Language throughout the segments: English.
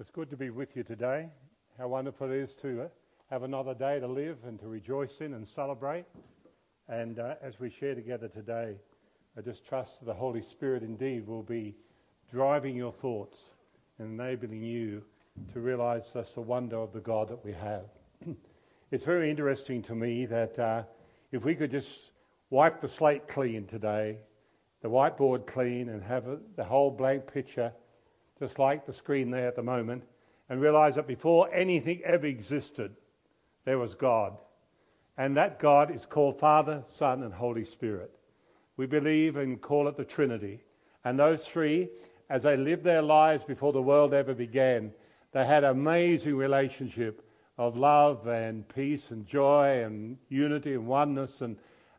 It's good to be with you today. How wonderful it is to uh, have another day to live and to rejoice in and celebrate. And uh, as we share together today, I just trust the Holy Spirit indeed will be driving your thoughts and enabling you to realize just the wonder of the God that we have. it's very interesting to me that uh, if we could just wipe the slate clean today, the whiteboard clean, and have a, the whole blank picture just like the screen there at the moment, and realize that before anything ever existed, there was God. And that God is called Father, Son, and Holy Spirit. We believe and call it the Trinity. And those three, as they lived their lives before the world ever began, they had an amazing relationship of love and peace and joy and unity and oneness. And,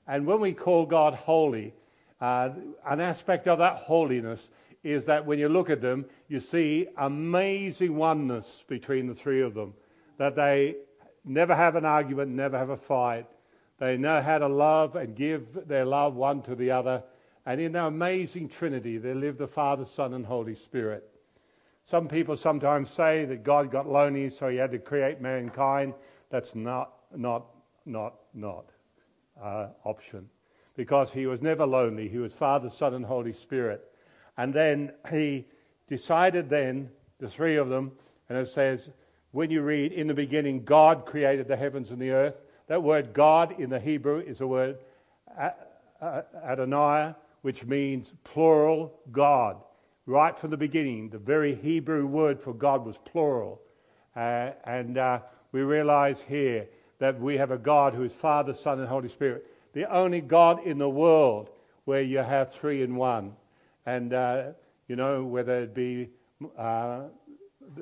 and when we call God holy, uh, an aspect of that holiness is that when you look at them, you see amazing oneness between the three of them. That they never have an argument, never have a fight. They know how to love and give their love one to the other. And in the amazing Trinity, they live the Father, Son, and Holy Spirit. Some people sometimes say that God got lonely, so he had to create mankind. That's not, not, not, not uh, option. Because he was never lonely. He was Father, Son, and Holy Spirit. And then he decided then, the three of them, and it says, when you read, in the beginning, God created the heavens and the earth. That word God in the Hebrew is the word Adonai, which means plural God. Right from the beginning, the very Hebrew word for God was plural. Uh, and uh, we realize here that we have a God who is Father, Son, and Holy Spirit. The only God in the world where you have three in one. And, uh, you know, whether it be uh,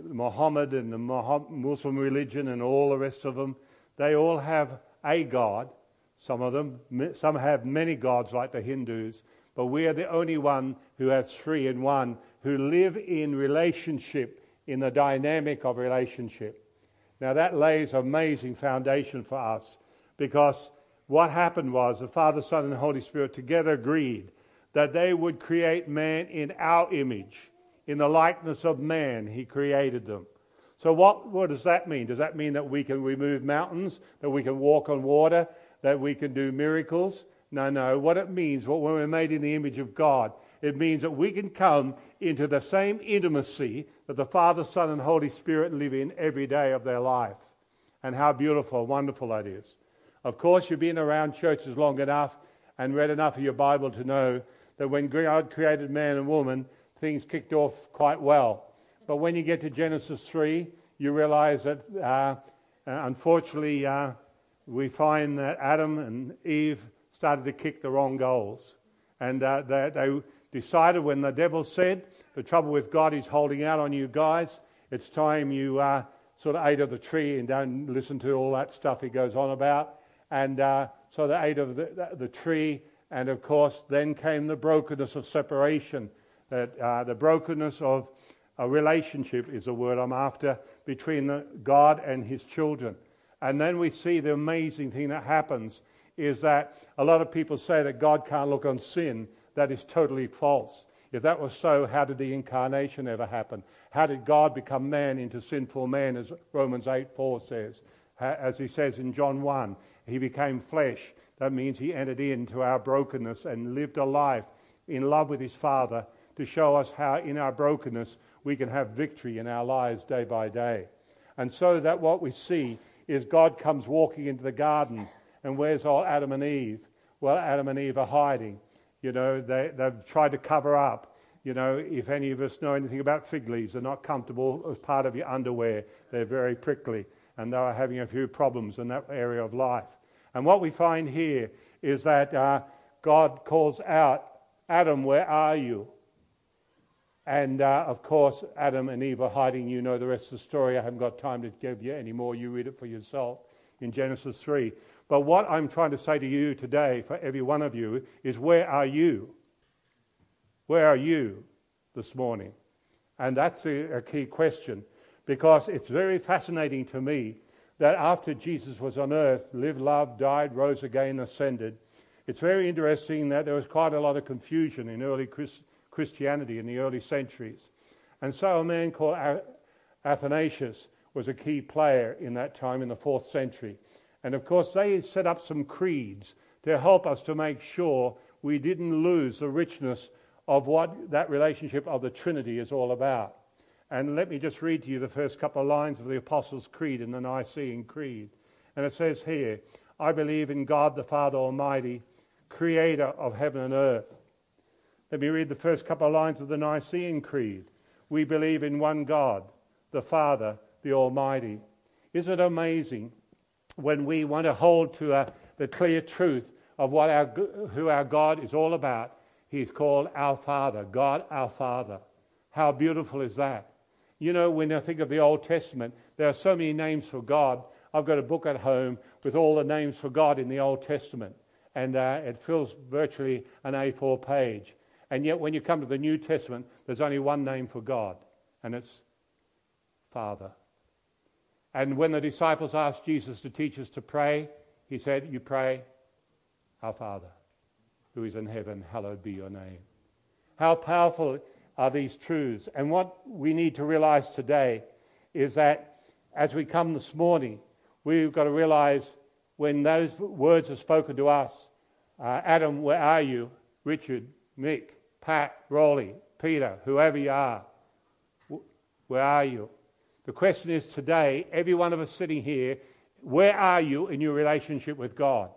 Muhammad and the Muslim religion and all the rest of them, they all have a God. Some of them, some have many gods like the Hindus, but we are the only one who has three in one, who live in relationship, in the dynamic of relationship. Now that lays an amazing foundation for us because what happened was the Father, Son, and Holy Spirit together agreed that they would create man in our image. In the likeness of man, he created them. So, what, what does that mean? Does that mean that we can remove mountains, that we can walk on water, that we can do miracles? No, no. What it means, what, when we're made in the image of God, it means that we can come into the same intimacy that the Father, Son, and Holy Spirit live in every day of their life. And how beautiful, wonderful that is. Of course, you've been around churches long enough and read enough of your Bible to know that when God created man and woman, things kicked off quite well. But when you get to Genesis 3, you realize that uh, uh, unfortunately uh, we find that Adam and Eve started to kick the wrong goals. And uh, they, they decided when the devil said, The trouble with God is holding out on you guys, it's time you uh, sort of ate of the tree and don't listen to all that stuff he goes on about. And uh, so they ate of the, the, the tree and of course, then came the brokenness of separation. That uh, the brokenness of a relationship is a word I'm after between the, God and His children. And then we see the amazing thing that happens is that a lot of people say that God can't look on sin. That is totally false. If that was so, how did the incarnation ever happen? How did God become man into sinful man, as Romans 8 4 says? As he says in John 1, he became flesh. That means he entered into our brokenness and lived a life in love with his Father to show us how, in our brokenness, we can have victory in our lives day by day. And so that what we see is God comes walking into the garden, and where's all Adam and Eve? Well, Adam and Eve are hiding. You know, they, they've tried to cover up. You know, if any of us know anything about fig leaves, they're not comfortable as part of your underwear. They're very prickly, and they are having a few problems in that area of life. And what we find here is that uh, God calls out, Adam, where are you? And uh, of course, Adam and Eve are hiding. You know the rest of the story. I haven't got time to give you any more. You read it for yourself in Genesis 3. But what I'm trying to say to you today, for every one of you, is where are you? Where are you this morning? And that's a, a key question because it's very fascinating to me that after Jesus was on earth, lived, loved, died, rose again, ascended, it's very interesting that there was quite a lot of confusion in early Christ- Christianity in the early centuries. And so a man called Athanasius was a key player in that time in the fourth century. And of course, they set up some creeds to help us to make sure we didn't lose the richness of what that relationship of the Trinity is all about. And let me just read to you the first couple of lines of the Apostles' Creed in the Nicene Creed. And it says here, I believe in God the Father Almighty, creator of heaven and earth. Let me read the first couple of lines of the Nicene Creed. We believe in one God, the Father, the Almighty. Isn't it amazing when we want to hold to a, uh, the clear truth of what our, who our God is all about? He's called our Father, God our Father. How beautiful is that? You know, when I think of the Old Testament, there are so many names for God. I've got a book at home with all the names for God in the Old Testament, and uh, it fills virtually an A4 page. And yet, when you come to the New Testament, there's only one name for God, and it's Father. And when the disciples asked Jesus to teach us to pray, he said, You pray, Our Father, who is in heaven, hallowed be your name. How powerful are these truths. And what we need to realize today is that as we come this morning, we've got to realize when those words are spoken to us uh, Adam, where are you? Richard, Mick, Pat, Rolly, Peter, whoever you are, where are you? The question is today, every one of us sitting here, where are you in your relationship with God?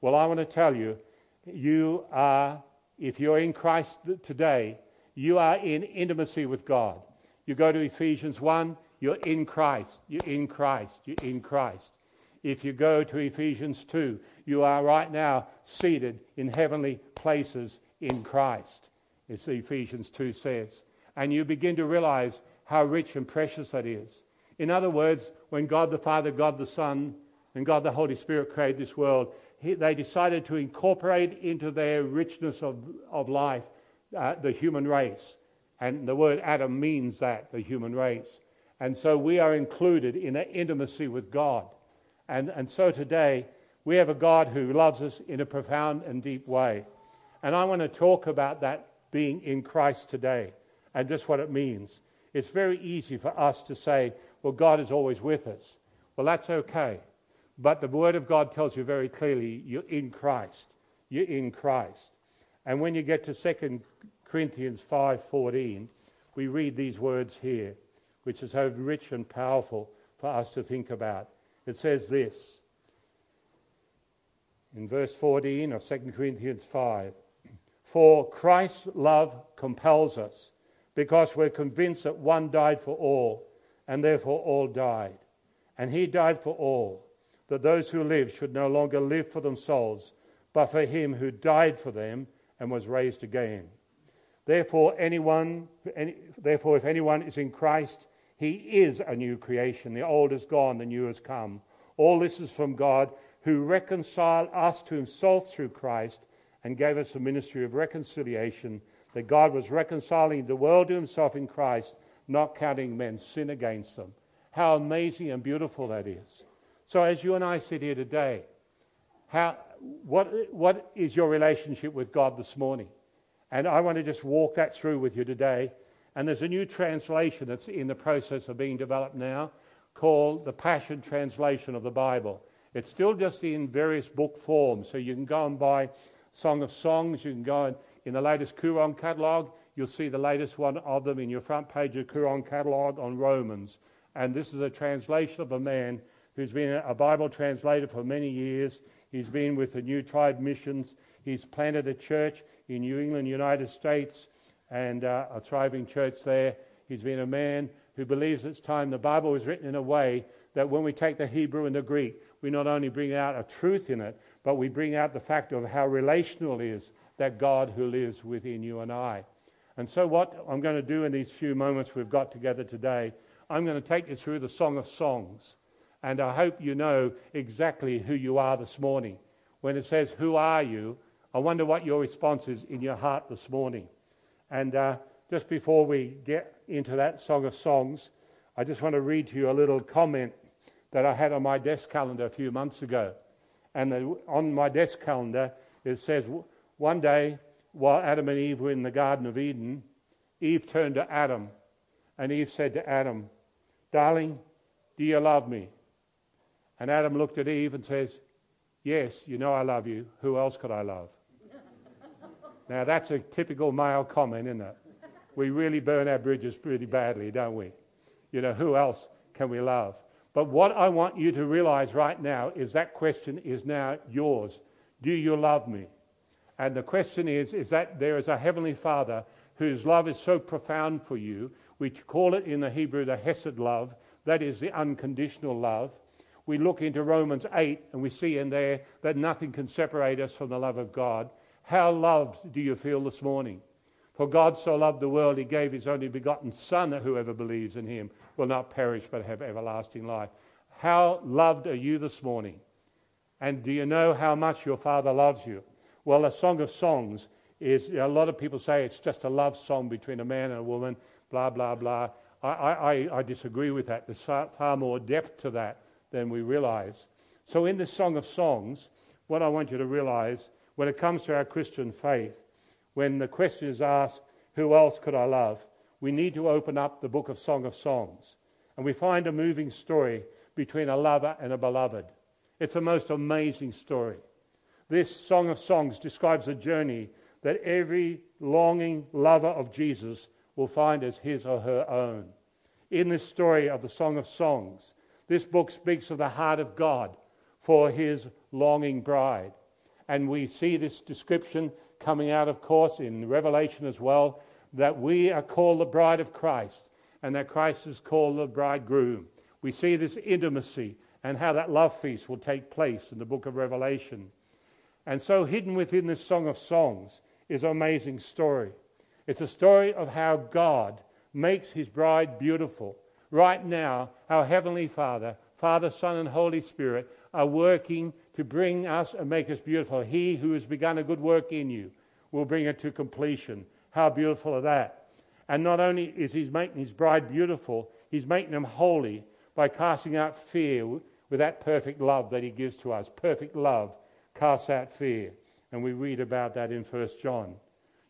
Well, I want to tell you, you are, if you're in Christ today, you are in intimacy with God. You go to Ephesians 1, you're in Christ, you're in Christ, you're in Christ. If you go to Ephesians 2, you are right now seated in heavenly places in Christ, as Ephesians 2 says. And you begin to realize how rich and precious that is. In other words, when God the Father, God the Son, and God the Holy Spirit created this world, he, they decided to incorporate into their richness of, of life uh, the human race. And the word Adam means that, the human race. And so we are included in an intimacy with God. And, and so today, we have a God who loves us in a profound and deep way. And I want to talk about that being in Christ today and just what it means. It's very easy for us to say, well, God is always with us. Well, that's okay. But the Word of God tells you very clearly you're in Christ. You're in Christ. And when you get to 2 Corinthians 5:14, we read these words here, which is so rich and powerful for us to think about. It says this in verse 14 of 2 Corinthians 5 For Christ's love compels us, because we're convinced that one died for all, and therefore all died. And he died for all, that those who live should no longer live for themselves, but for him who died for them and was raised again. Therefore, anyone, any, therefore, if anyone is in Christ, he is a new creation. The old is gone, the new has come. All this is from God, who reconciled us to himself through Christ and gave us a ministry of reconciliation, that God was reconciling the world to himself in Christ, not counting men's sin against them. How amazing and beautiful that is. So, as you and I sit here today, how, what, what is your relationship with God this morning? And I want to just walk that through with you today. And there's a new translation that's in the process of being developed now called the Passion Translation of the Bible. It's still just in various book forms, so you can go and buy Song of Songs, you can go and, in the latest Koorong catalogue, you'll see the latest one of them in your front page of Koorong catalogue on Romans. And this is a translation of a man who's been a Bible translator for many years. He's been with the New Tribe Missions. He's planted a church in New England, United States, and uh, a thriving church there. He's been a man who believes it's time. The Bible was written in a way that when we take the Hebrew and the Greek, we not only bring out a truth in it, but we bring out the fact of how relational is that God who lives within you and I. And so, what I'm going to do in these few moments we've got together today, I'm going to take you through the Song of Songs. And I hope you know exactly who you are this morning. When it says, Who are you? I wonder what your response is in your heart this morning. And uh, just before we get into that Song of Songs, I just want to read to you a little comment that I had on my desk calendar a few months ago. And the, on my desk calendar, it says, One day, while Adam and Eve were in the Garden of Eden, Eve turned to Adam, and Eve said to Adam, Darling, do you love me? And Adam looked at Eve and says, Yes, you know I love you. Who else could I love? now, that's a typical male comment, isn't it? We really burn our bridges pretty badly, don't we? You know, who else can we love? But what I want you to realize right now is that question is now yours. Do you love me? And the question is, is that there is a Heavenly Father whose love is so profound for you. We call it in the Hebrew the Hesed love. That is the unconditional love. We look into Romans 8 and we see in there that nothing can separate us from the love of God. How loved do you feel this morning? For God so loved the world, he gave his only begotten Son, that whoever believes in him will not perish but have everlasting life. How loved are you this morning? And do you know how much your Father loves you? Well, a Song of Songs is, a lot of people say it's just a love song between a man and a woman, blah, blah, blah. I, I, I disagree with that. There's far, far more depth to that than we realize. So, in this Song of Songs, what I want you to realize when it comes to our Christian faith, when the question is asked, Who else could I love? we need to open up the book of Song of Songs. And we find a moving story between a lover and a beloved. It's a most amazing story. This Song of Songs describes a journey that every longing lover of Jesus will find as his or her own. In this story of the Song of Songs, this book speaks of the heart of God for his longing bride. And we see this description coming out, of course, in Revelation as well, that we are called the bride of Christ and that Christ is called the bridegroom. We see this intimacy and how that love feast will take place in the book of Revelation. And so, hidden within this Song of Songs is an amazing story. It's a story of how God makes his bride beautiful. Right now, our Heavenly Father, Father, Son, and Holy Spirit are working to bring us and make us beautiful. He who has begun a good work in you will bring it to completion. How beautiful are that? And not only is he making his bride beautiful, he's making them holy by casting out fear with that perfect love that he gives to us. Perfect love casts out fear. And we read about that in 1 John.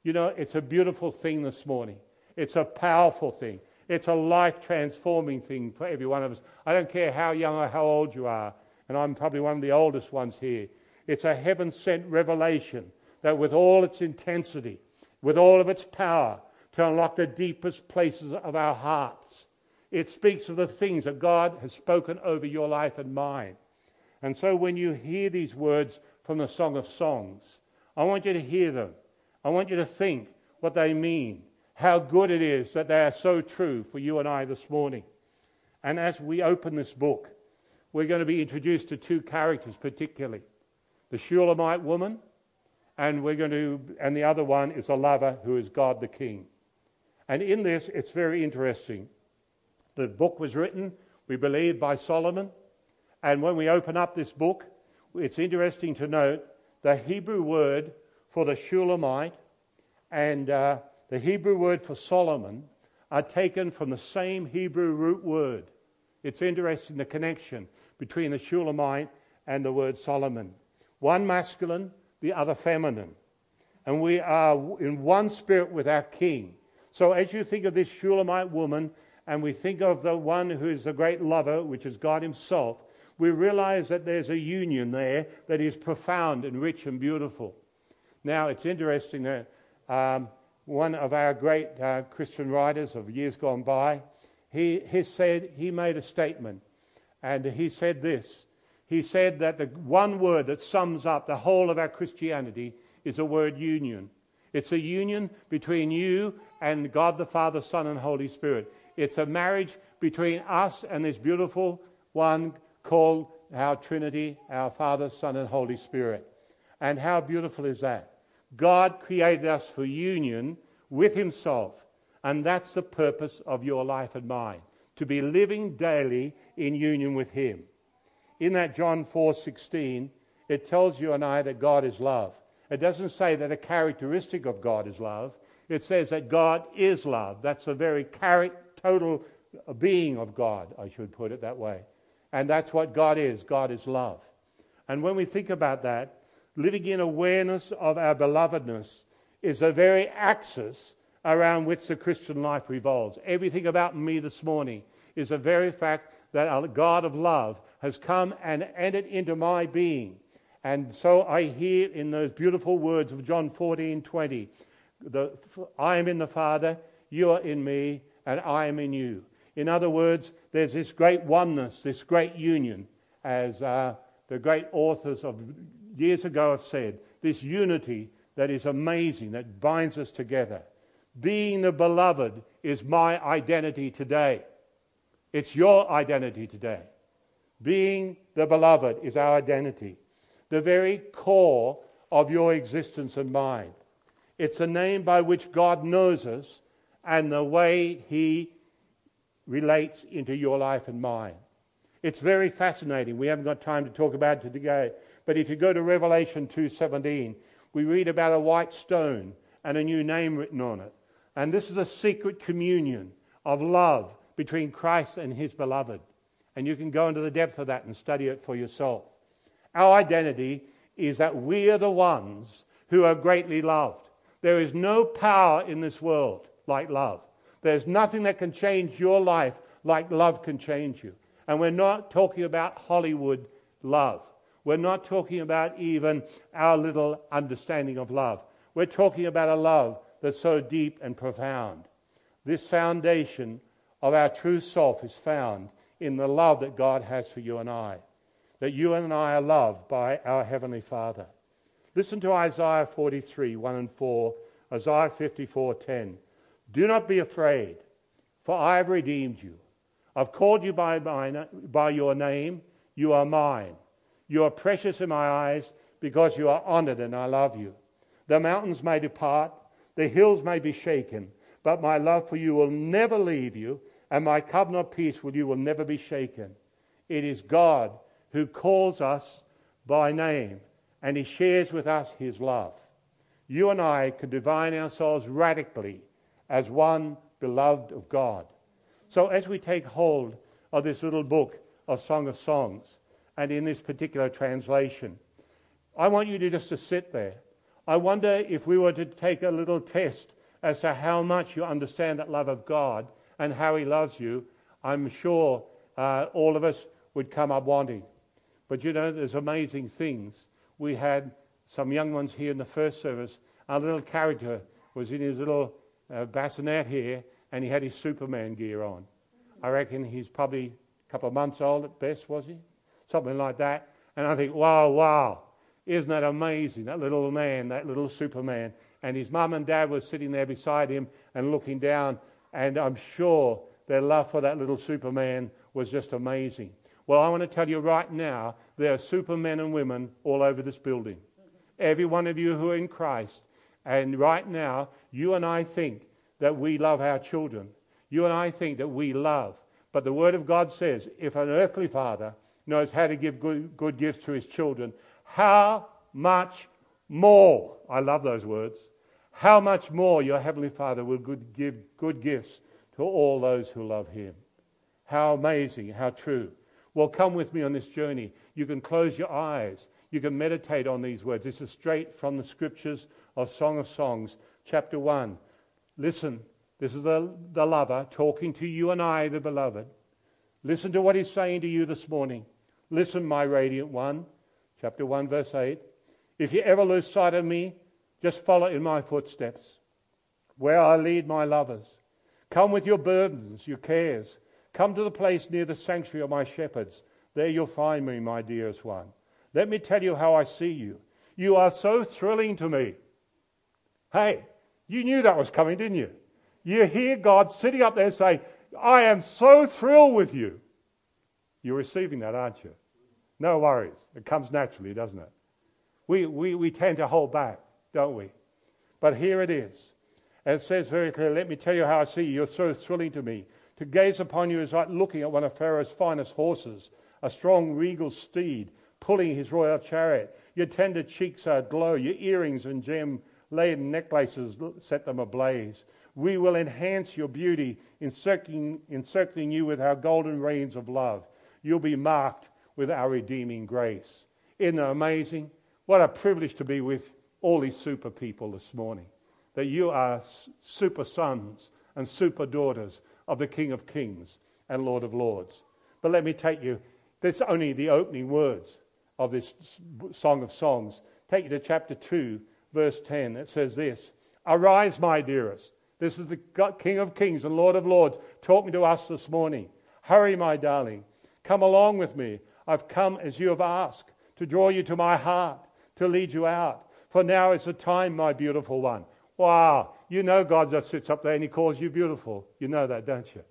You know, it's a beautiful thing this morning. It's a powerful thing. It's a life transforming thing for every one of us. I don't care how young or how old you are, and I'm probably one of the oldest ones here. It's a heaven sent revelation that, with all its intensity, with all of its power, to unlock the deepest places of our hearts, it speaks of the things that God has spoken over your life and mine. And so when you hear these words from the Song of Songs, I want you to hear them. I want you to think what they mean, how good it is that they are so true for you and I this morning. And as we open this book, we're going to be introduced to two characters particularly the Shulamite woman, and we're going to, and the other one is a lover who is God the King. And in this, it's very interesting. The book was written, we believe, by Solomon. And when we open up this book, it's interesting to note the Hebrew word for the Shulamite and uh, the Hebrew word for Solomon are taken from the same Hebrew root word. It's interesting the connection between the Shulamite and the word Solomon. One masculine, the other feminine. And we are in one spirit with our king. So as you think of this Shulamite woman, and we think of the one who is the great lover, which is God Himself, we realize that there's a union there that is profound and rich and beautiful. Now, it's interesting that um, one of our great uh, Christian writers of years gone by, he, he said, he made a statement, and he said this. He said that the one word that sums up the whole of our Christianity is the word union. It's a union between you and God the Father, Son, and Holy Spirit. It's a marriage between us and this beautiful one called our Trinity, our Father, Son, and Holy Spirit. And how beautiful is that? God created us for union with Himself. And that's the purpose of your life and mine to be living daily in union with Him. In that John 4:16, it tells you and I that God is love. It doesn't say that a characteristic of God is love. It says that God is love. That's the very total being of God, I should put it that way. And that's what God is. God is love. And when we think about that, living in awareness of our belovedness is the very axis around which the Christian life revolves. Everything about me this morning is the very fact that a God of love has come and entered into my being. And so I hear in those beautiful words of John 14 20, the, I am in the Father, you are in me, and I am in you. In other words, there's this great oneness, this great union, as uh, the great authors of years ago have said, this unity that is amazing, that binds us together. Being the beloved is my identity today. It's your identity today. Being the beloved is our identity, the very core of your existence and mine. It's a name by which God knows us and the way He relates into your life and mine. It's very fascinating. We haven't got time to talk about it today, but if you go to Revelation 2:17, we read about a white stone and a new name written on it. And this is a secret communion of love between Christ and his beloved. And you can go into the depth of that and study it for yourself. Our identity is that we are the ones who are greatly loved. There is no power in this world like love. There's nothing that can change your life like love can change you. And we're not talking about Hollywood love. We're not talking about even our little understanding of love. We're talking about a love that's so deep and profound. This foundation of our true self is found in the love that God has for you and I. That you and I are loved by our Heavenly Father. Listen to Isaiah 43, 1 and 4, Isaiah 54, 10. Do not be afraid, for I have redeemed you. I've called you by, my, by your name. You are mine. You are precious in my eyes because you are honored and I love you. The mountains may depart, the hills may be shaken, but my love for you will never leave you, and my covenant of peace with you will never be shaken. It is God who calls us by name, and He shares with us His love. You and I can divine ourselves radically as one beloved of God. So, as we take hold of this little book of Song of Songs, and in this particular translation, I want you to just to sit there. I wonder if we were to take a little test as to how much you understand that love of God and how He loves you. I'm sure uh, all of us would come up wanting. But you know, there's amazing things. We had some young ones here in the first service. Our little character was in his little uh, bassinet here, and he had his Superman gear on. I reckon he's probably a couple of months old at best, was he? Something like that. And I think, wow, wow, isn't that amazing? That little man, that little Superman. And his mum and dad were sitting there beside him and looking down, and I'm sure their love for that little Superman was just amazing. Well, I want to tell you right now, there are supermen and women all over this building. Every one of you who are in Christ, and right now, you and I think that we love our children. You and I think that we love. But the Word of God says if an earthly father knows how to give good, good gifts to his children, how much more, I love those words, how much more your Heavenly Father will good, give good gifts to all those who love Him. How amazing, how true. Well, come with me on this journey. You can close your eyes. You can meditate on these words. This is straight from the scriptures of Song of Songs, chapter 1. Listen, this is the, the lover talking to you and I, the beloved. Listen to what he's saying to you this morning. Listen, my radiant one, chapter 1, verse 8. If you ever lose sight of me, just follow in my footsteps, where I lead my lovers. Come with your burdens, your cares. Come to the place near the sanctuary of my shepherds. There you'll find me, my dearest one. Let me tell you how I see you. You are so thrilling to me. Hey, you knew that was coming, didn't you? You hear God sitting up there saying, I am so thrilled with you. You're receiving that, aren't you? No worries. It comes naturally, doesn't it? We, we, we tend to hold back, don't we? But here it is. And it says very clearly, Let me tell you how I see you. You're so thrilling to me. To gaze upon you is like looking at one of Pharaoh's finest horses, a strong regal steed pulling his royal chariot. Your tender cheeks are aglow, your earrings and gem laden necklaces set them ablaze. We will enhance your beauty, encircling, encircling you with our golden reins of love. You'll be marked with our redeeming grace. Isn't it amazing? What a privilege to be with all these super people this morning. That you are super sons and super daughters of the King of Kings and Lord of Lords. But let me take you, that's only the opening words of this Song of Songs. Take you to chapter 2, verse 10. It says this Arise, my dearest. This is the King of Kings and Lord of Lords talking to us this morning. Hurry, my darling. Come along with me. I've come as you have asked to draw you to my heart, to lead you out. For now is the time, my beautiful one. Wow, you know God just sits up there and he calls you beautiful. You know that, don't you?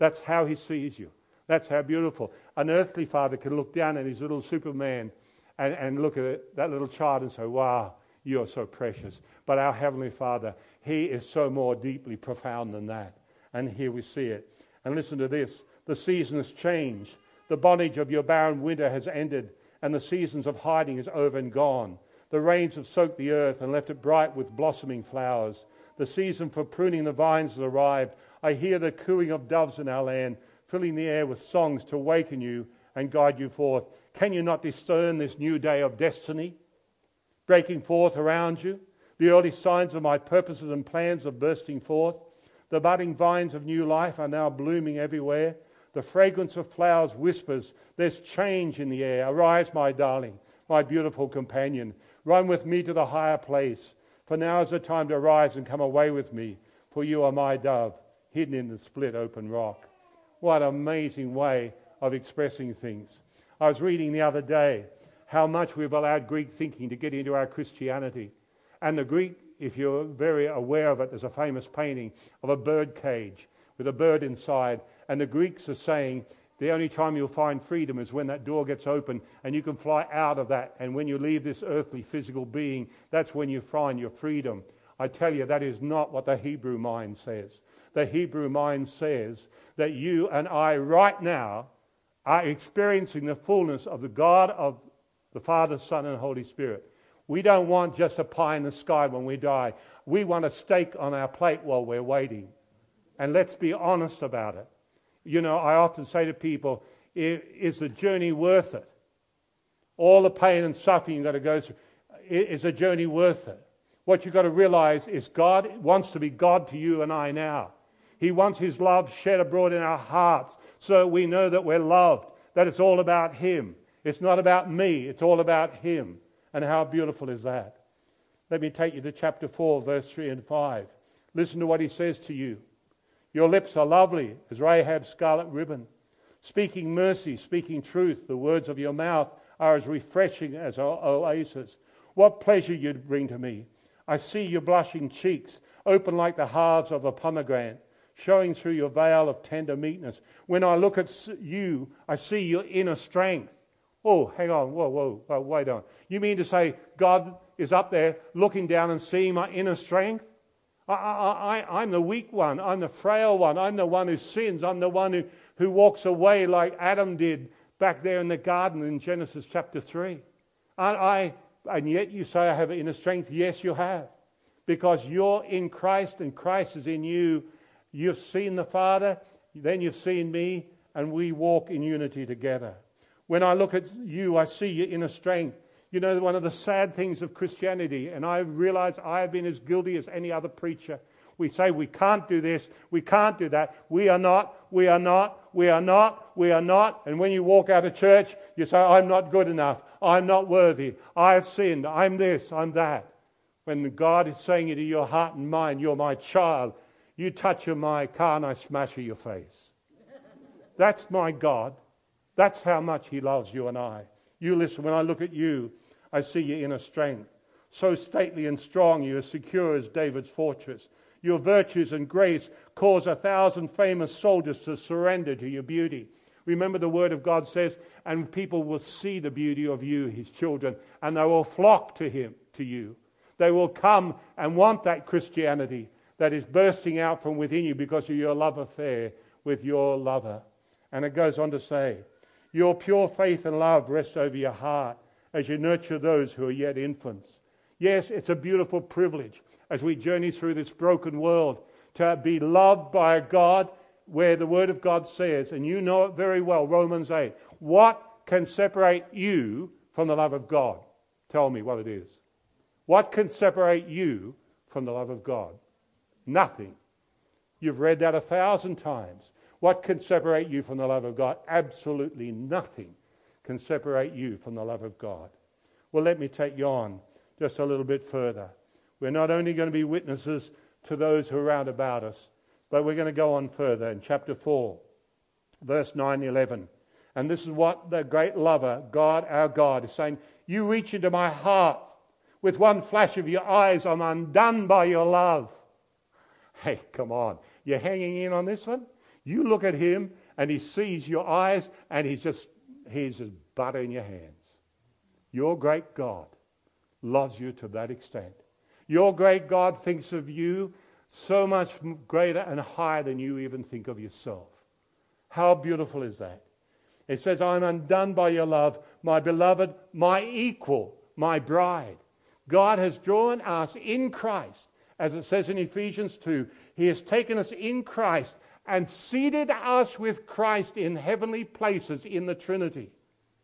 That's how he sees you. That's how beautiful. An earthly father can look down at his little Superman and, and look at it, that little child and say, Wow, you're so precious. But our Heavenly Father, He is so more deeply profound than that. And here we see it. And listen to this the seasons change. The bondage of your barren winter has ended, and the seasons of hiding is over and gone. The rains have soaked the earth and left it bright with blossoming flowers. The season for pruning the vines has arrived. I hear the cooing of doves in our land, filling the air with songs to awaken you and guide you forth. Can you not discern this new day of destiny breaking forth around you? The early signs of my purposes and plans are bursting forth. The budding vines of new life are now blooming everywhere. The fragrance of flowers whispers, There's change in the air. Arise, my darling, my beautiful companion. Run with me to the higher place. For now is the time to rise and come away with me, for you are my dove, hidden in the split open rock. What an amazing way of expressing things. I was reading the other day how much we've allowed Greek thinking to get into our Christianity. And the Greek, if you're very aware of it, there's a famous painting of a bird cage with a bird inside. And the Greeks are saying the only time you'll find freedom is when that door gets open and you can fly out of that. And when you leave this earthly physical being, that's when you find your freedom. I tell you, that is not what the Hebrew mind says. The Hebrew mind says that you and I, right now, are experiencing the fullness of the God of the Father, Son, and Holy Spirit. We don't want just a pie in the sky when we die. We want a steak on our plate while we're waiting. And let's be honest about it. You know, I often say to people, is the journey worth it? All the pain and suffering you've got to go through, is the journey worth it? What you've got to realize is God wants to be God to you and I now. He wants His love shed abroad in our hearts so we know that we're loved, that it's all about Him. It's not about me, it's all about Him. And how beautiful is that? Let me take you to chapter 4, verse 3 and 5. Listen to what He says to you. Your lips are lovely as Rahab's scarlet ribbon. Speaking mercy, speaking truth, the words of your mouth are as refreshing as oasis. What pleasure you'd bring to me. I see your blushing cheeks, open like the halves of a pomegranate, showing through your veil of tender meekness. When I look at you, I see your inner strength. Oh, hang on, whoa, whoa, whoa, wait on. You mean to say God is up there looking down and seeing my inner strength? I, I, am the weak one. I'm the frail one. I'm the one who sins. I'm the one who, who walks away like Adam did back there in the garden in Genesis chapter 3. And, I, and yet you say I have inner strength. Yes, you have. Because you're in Christ and Christ is in you. You've seen the Father, then you've seen me, and we walk in unity together. When I look at you, I see your inner strength. You know, one of the sad things of Christianity, and I realize I have been as guilty as any other preacher. We say we can't do this, we can't do that. We are not, we are not, we are not, we are not. And when you walk out of church, you say, I'm not good enough, I'm not worthy, I have sinned, I'm this, I'm that. When God is saying it to your heart and mind, you're my child, you touch my car and I smash your face. That's my God. That's how much He loves you and I. You listen, when I look at you, I see your inner strength. So stately and strong, you are secure as David's fortress. Your virtues and grace cause a thousand famous soldiers to surrender to your beauty. Remember, the Word of God says, and people will see the beauty of you, His children, and they will flock to Him, to you. They will come and want that Christianity that is bursting out from within you because of your love affair with your lover. And it goes on to say, Your pure faith and love rest over your heart as you nurture those who are yet infants. Yes, it's a beautiful privilege as we journey through this broken world to be loved by a God where the Word of God says, and you know it very well, Romans 8, what can separate you from the love of God? Tell me what it is. What can separate you from the love of God? Nothing. You've read that a thousand times. What can separate you from the love of God? Absolutely nothing can separate you from the love of God. Well, let me take you on just a little bit further. We're not only going to be witnesses to those who are around about us, but we're going to go on further in chapter 4, verse 9 11. And this is what the great lover, God, our God, is saying You reach into my heart. With one flash of your eyes, I'm undone by your love. Hey, come on. You're hanging in on this one? You look at him and he sees your eyes and he's just, he's just butter in your hands. Your great God loves you to that extent. Your great God thinks of you so much greater and higher than you even think of yourself. How beautiful is that? It says, I'm undone by your love, my beloved, my equal, my bride. God has drawn us in Christ, as it says in Ephesians 2. He has taken us in Christ and seated us with Christ in heavenly places in the Trinity.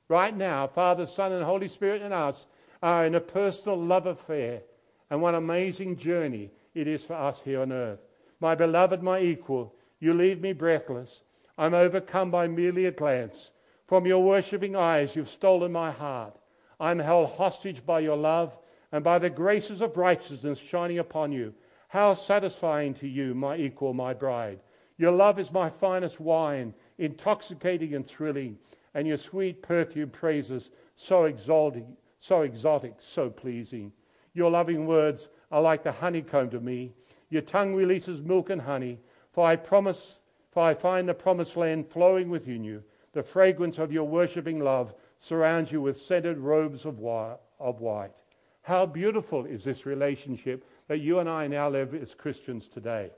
Right now, Father, Son, and Holy Spirit and us are in a personal love affair. And what amazing journey it is for us here on earth. My beloved, my equal, you leave me breathless. I'm overcome by merely a glance. From your worshipping eyes, you've stolen my heart. I'm held hostage by your love and by the graces of righteousness shining upon you. How satisfying to you, my equal, my bride. Your love is my finest wine, intoxicating and thrilling, and your sweet perfume praises so exalting, so exotic, so pleasing. Your loving words are like the honeycomb to me. Your tongue releases milk and honey, for I promise for I find the promised land flowing within you. The fragrance of your worshipping love surrounds you with scented robes of white. How beautiful is this relationship that you and I now live as Christians today.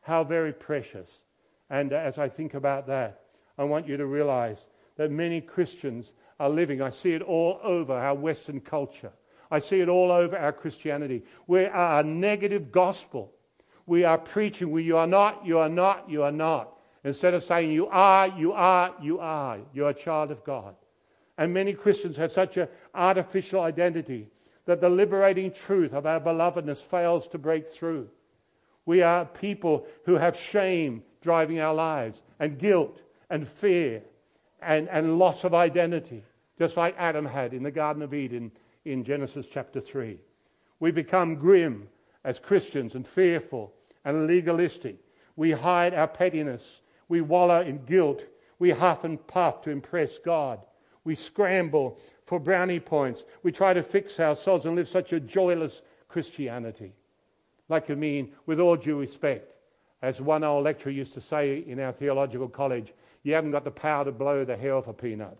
How very precious. And uh, as I think about that, I want you to realize that many Christians are living, I see it all over our Western culture. I see it all over our Christianity. We are a negative gospel. We are preaching, you are not, you are not, you are not. Instead of saying, You are, you are, you are, you're a child of God. And many Christians have such an artificial identity that the liberating truth of our belovedness fails to break through. We are people who have shame driving our lives, and guilt, and fear, and, and loss of identity, just like Adam had in the Garden of Eden in Genesis chapter 3. We become grim as Christians and fearful and legalistic. We hide our pettiness we wallow in guilt. We huff and puff to impress God. We scramble for brownie points. We try to fix ourselves and live such a joyless Christianity. Like I mean, with all due respect, as one old lecturer used to say in our theological college, you haven't got the power to blow the hair off a peanut.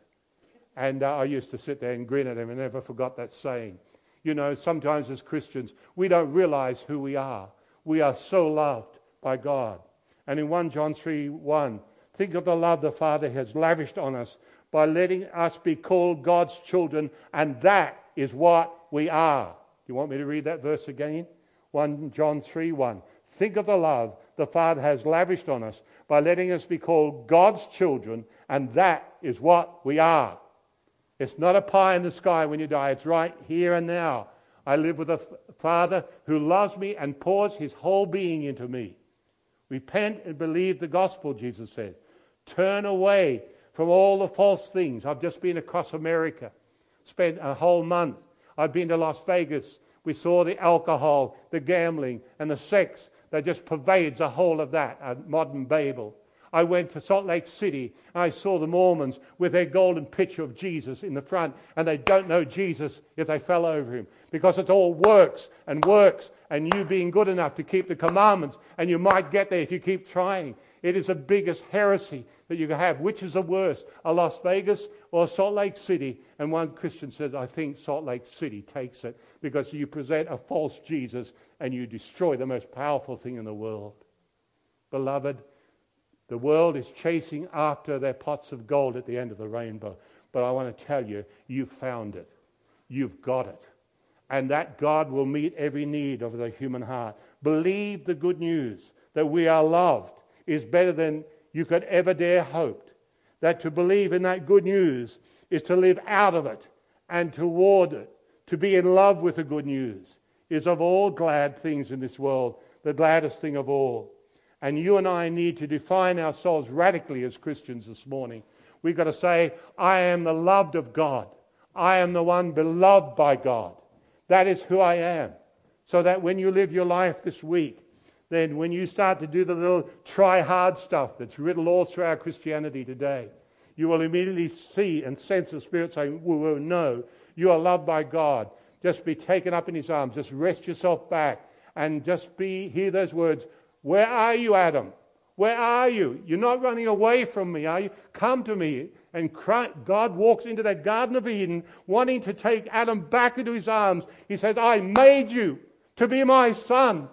And uh, I used to sit there and grin at him and never forgot that saying. You know, sometimes as Christians, we don't realize who we are. We are so loved by God. And in 1 John 3 1, think of the love the Father has lavished on us by letting us be called God's children, and that is what we are. Do you want me to read that verse again? 1 John 3 1. Think of the love the Father has lavished on us by letting us be called God's children, and that is what we are. It's not a pie in the sky when you die, it's right here and now. I live with a Father who loves me and pours his whole being into me. Repent and believe the gospel, Jesus said. Turn away from all the false things. I've just been across America, spent a whole month. I've been to Las Vegas. We saw the alcohol, the gambling, and the sex that just pervades the whole of that, a modern Babel. I went to Salt Lake City I saw the Mormons with their golden picture of Jesus in the front, and they don't know Jesus if they fell over him because it's all works and works and you being good enough to keep the commandments, and you might get there if you keep trying. It is the biggest heresy that you can have. Which is the worst, a Las Vegas or Salt Lake City? And one Christian says, I think Salt Lake City takes it because you present a false Jesus and you destroy the most powerful thing in the world. Beloved, the world is chasing after their pots of gold at the end of the rainbow. But I want to tell you, you've found it. You've got it and that God will meet every need of the human heart. Believe the good news that we are loved is better than you could ever dare hope. That to believe in that good news is to live out of it and toward it. To be in love with the good news is of all glad things in this world the gladdest thing of all. And you and I need to define ourselves radically as Christians this morning. We've got to say, I am the loved of God. I am the one beloved by God. That is who I am. So that when you live your life this week, then when you start to do the little try hard stuff that's written all through our Christianity today, you will immediately see and sense the Spirit saying, Whoa, no, you are loved by God. Just be taken up in His arms. Just rest yourself back and just be, hear those words. Where are you, Adam? Where are you? You're not running away from me, are you? Come to me. And God walks into that Garden of Eden wanting to take Adam back into his arms. He says, I made you to be my son,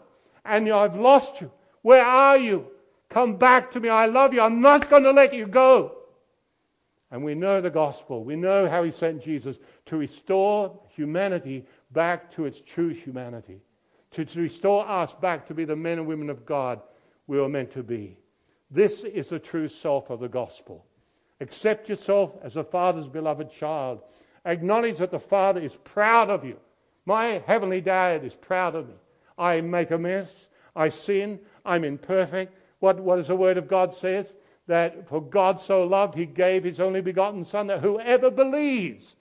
and I've lost you. Where are you? Come back to me. I love you. I'm not going to let you go. And we know the gospel. We know how he sent Jesus to restore humanity back to its true humanity, to, to restore us back to be the men and women of God we were meant to be. This is the true self of the gospel. Accept yourself as a father's beloved child. Acknowledge that the Father is proud of you. My heavenly dad is proud of me. I make a mess. I sin. I'm imperfect. What, what does the Word of God says? that for God so loved, he gave his only begotten Son, that whoever believes,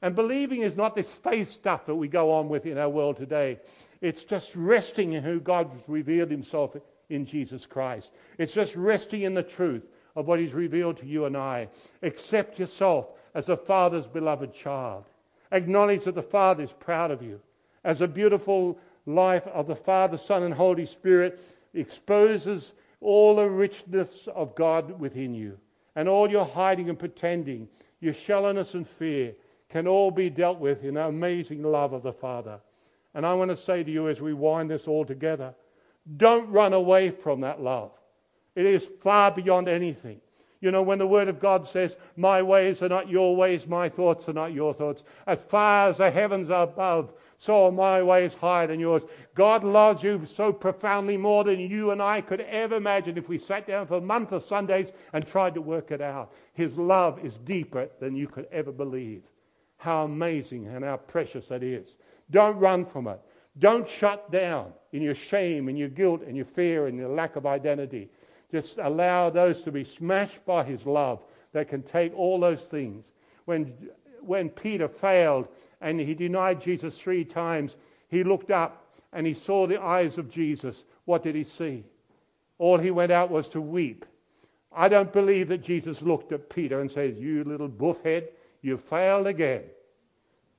and believing is not this faith stuff that we go on with in our world today. It's just resting in who God has revealed himself in Jesus Christ. It's just resting in the truth of what he's revealed to you and I. Accept yourself as a father's beloved child. Acknowledge that the Father is proud of you. As a beautiful life of the Father, Son, and Holy Spirit exposes all the richness of God within you, and all your hiding and pretending, your shallowness and fear, can all be dealt with in the amazing love of the Father. And I want to say to you as we wind this all together don't run away from that love. It is far beyond anything. You know, when the Word of God says, My ways are not your ways, my thoughts are not your thoughts, as far as the heavens are above, so my ways higher than yours. God loves you so profoundly more than you and I could ever imagine if we sat down for a month of Sundays and tried to work it out. His love is deeper than you could ever believe. How amazing and how precious that is. Don't run from it. Don't shut down in your shame and your guilt and your fear and your lack of identity. Just allow those to be smashed by his love that can take all those things. When, when Peter failed and he denied Jesus three times, he looked up and he saw the eyes of Jesus. What did he see? All he went out was to weep. I don't believe that Jesus looked at Peter and says, You little buffhead, you failed again.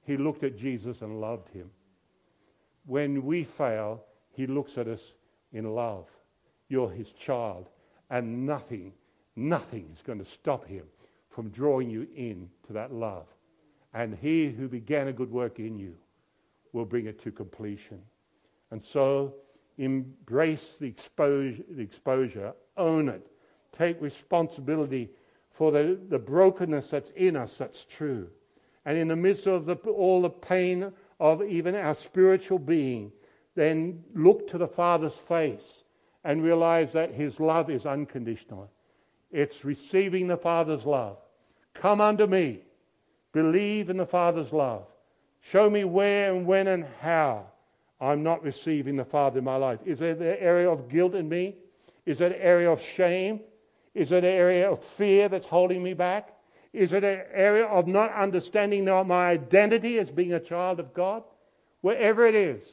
He looked at Jesus and loved him. When we fail, he looks at us in love. You're his child, and nothing, nothing is going to stop him from drawing you in to that love. And he who began a good work in you will bring it to completion. And so embrace the exposure, the exposure own it, take responsibility for the, the brokenness that's in us that's true. And in the midst of the, all the pain of even our spiritual being, then look to the Father's face and realize that His love is unconditional. It's receiving the Father's love. Come unto me. Believe in the Father's love. Show me where and when and how I'm not receiving the Father in my life. Is there an area of guilt in me? Is it an area of shame? Is it an area of fear that's holding me back? Is it an area of not understanding my identity as being a child of God? Wherever it is,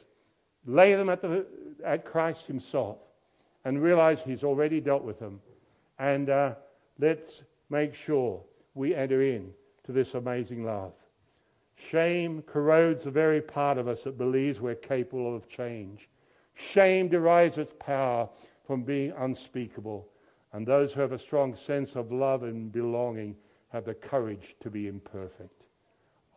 lay them at, the, at Christ Himself and realize He's already dealt with them. And uh, let's make sure we enter in to this amazing love. Shame corrodes the very part of us that believes we're capable of change. Shame derives its power from being unspeakable. And those who have a strong sense of love and belonging have the courage to be imperfect.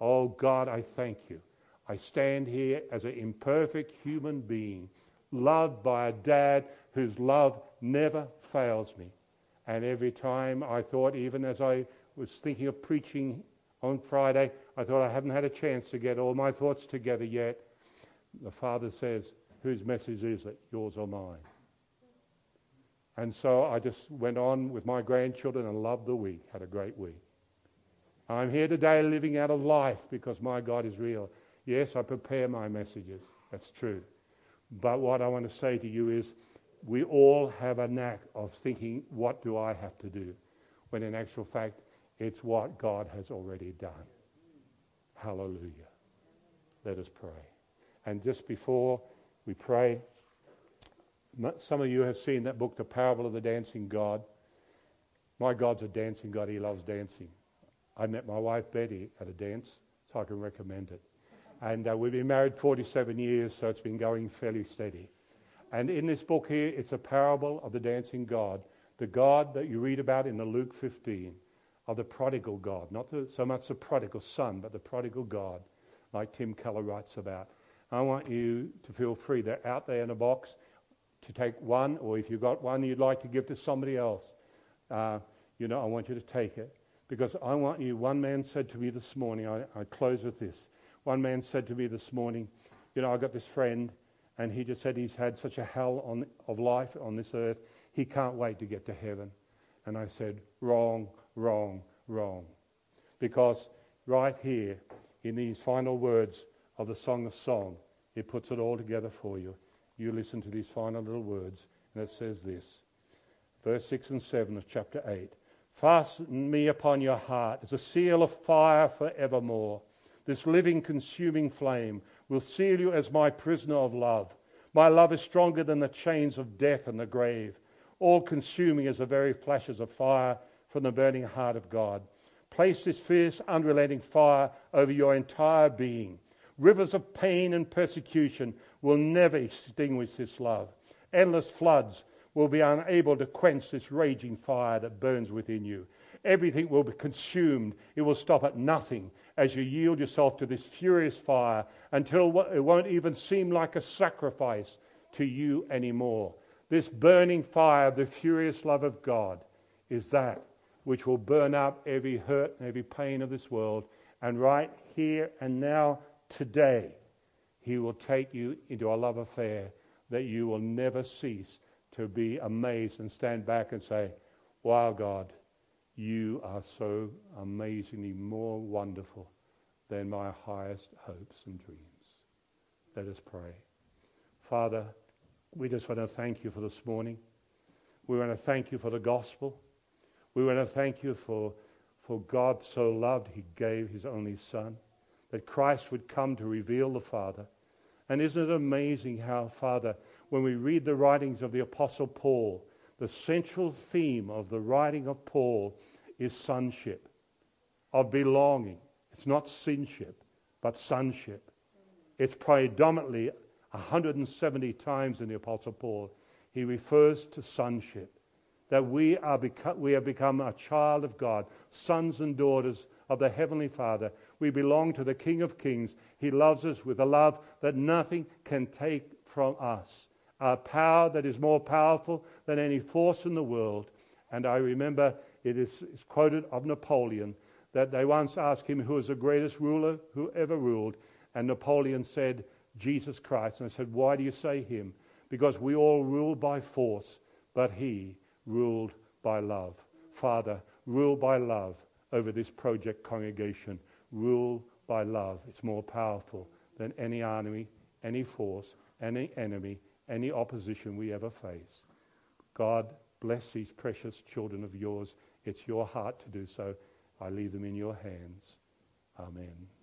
Oh God, I thank you. I stand here as an imperfect human being, loved by a dad whose love never fails me. And every time I thought, even as I was thinking of preaching on Friday, I thought I haven't had a chance to get all my thoughts together yet. The Father says, Whose message is it, yours or mine? And so I just went on with my grandchildren and loved the week, had a great week. I'm here today living out of life because my God is real. Yes, I prepare my messages. That's true. But what I want to say to you is we all have a knack of thinking, what do I have to do? When in actual fact, it's what God has already done. Hallelujah. Let us pray. And just before we pray, some of you have seen that book, The Parable of the Dancing God. My God's a dancing God. He loves dancing. I met my wife Betty at a dance, so I can recommend it. And uh, we've been married 47 years, so it's been going fairly steady. And in this book here, it's a parable of the dancing God, the God that you read about in the Luke 15, of the prodigal God, not the, so much the prodigal son, but the prodigal God, like Tim Keller writes about. I want you to feel free. They're out there in a box to take one, or if you've got one you'd like to give to somebody else, uh, you know, I want you to take it. Because I want you, one man said to me this morning, I, I close with this. One man said to me this morning, you know, I got this friend, and he just said he's had such a hell on, of life on this earth, he can't wait to get to heaven. And I said, wrong, wrong, wrong. Because right here, in these final words of the Song of Song, it puts it all together for you. You listen to these final little words, and it says this. Verse 6 and 7 of chapter 8. Fasten me upon your heart as a seal of fire for evermore. This living, consuming flame will seal you as my prisoner of love. My love is stronger than the chains of death and the grave, all consuming as the very flashes of fire from the burning heart of God. Place this fierce, unrelenting fire over your entire being. Rivers of pain and persecution will never extinguish this love. Endless floods will be unable to quench this raging fire that burns within you. Everything will be consumed. It will stop at nothing as you yield yourself to this furious fire until it won't even seem like a sacrifice to you anymore. This burning fire, the furious love of God, is that which will burn up every hurt and every pain of this world. And right here and now, today, He will take you into a love affair that you will never cease to be amazed and stand back and say, Wow, God, you are so amazingly more wonderful than my highest hopes and dreams. Let us pray. Father, we just want to thank you for this morning. We want to thank you for the gospel. We want to thank you for, for God so loved, he gave his only Son, that Christ would come to reveal the Father. And isn't it amazing how, Father, when we read the writings of the Apostle Paul, the central theme of the writing of Paul is sonship, of belonging. It's not sinship, but sonship. It's predominantly 170 times in the Apostle Paul. He refers to sonship, that we, are we have become a child of God, sons and daughters of the Heavenly Father. We belong to the King of Kings. He loves us with a love that nothing can take from us a power that is more powerful than any force in the world. And I remember it is quoted of Napoleon that they once asked him who was the greatest ruler who ever ruled. And Napoleon said, Jesus Christ. And I said, Why do you say him? Because we all rule by force, but he ruled by love. Father, rule by love over this project congregation. Rule by love. It's more powerful than any army, any force, any enemy, any opposition we ever face. God, bless these precious children of yours. It's your heart to do so. I leave them in your hands. Amen.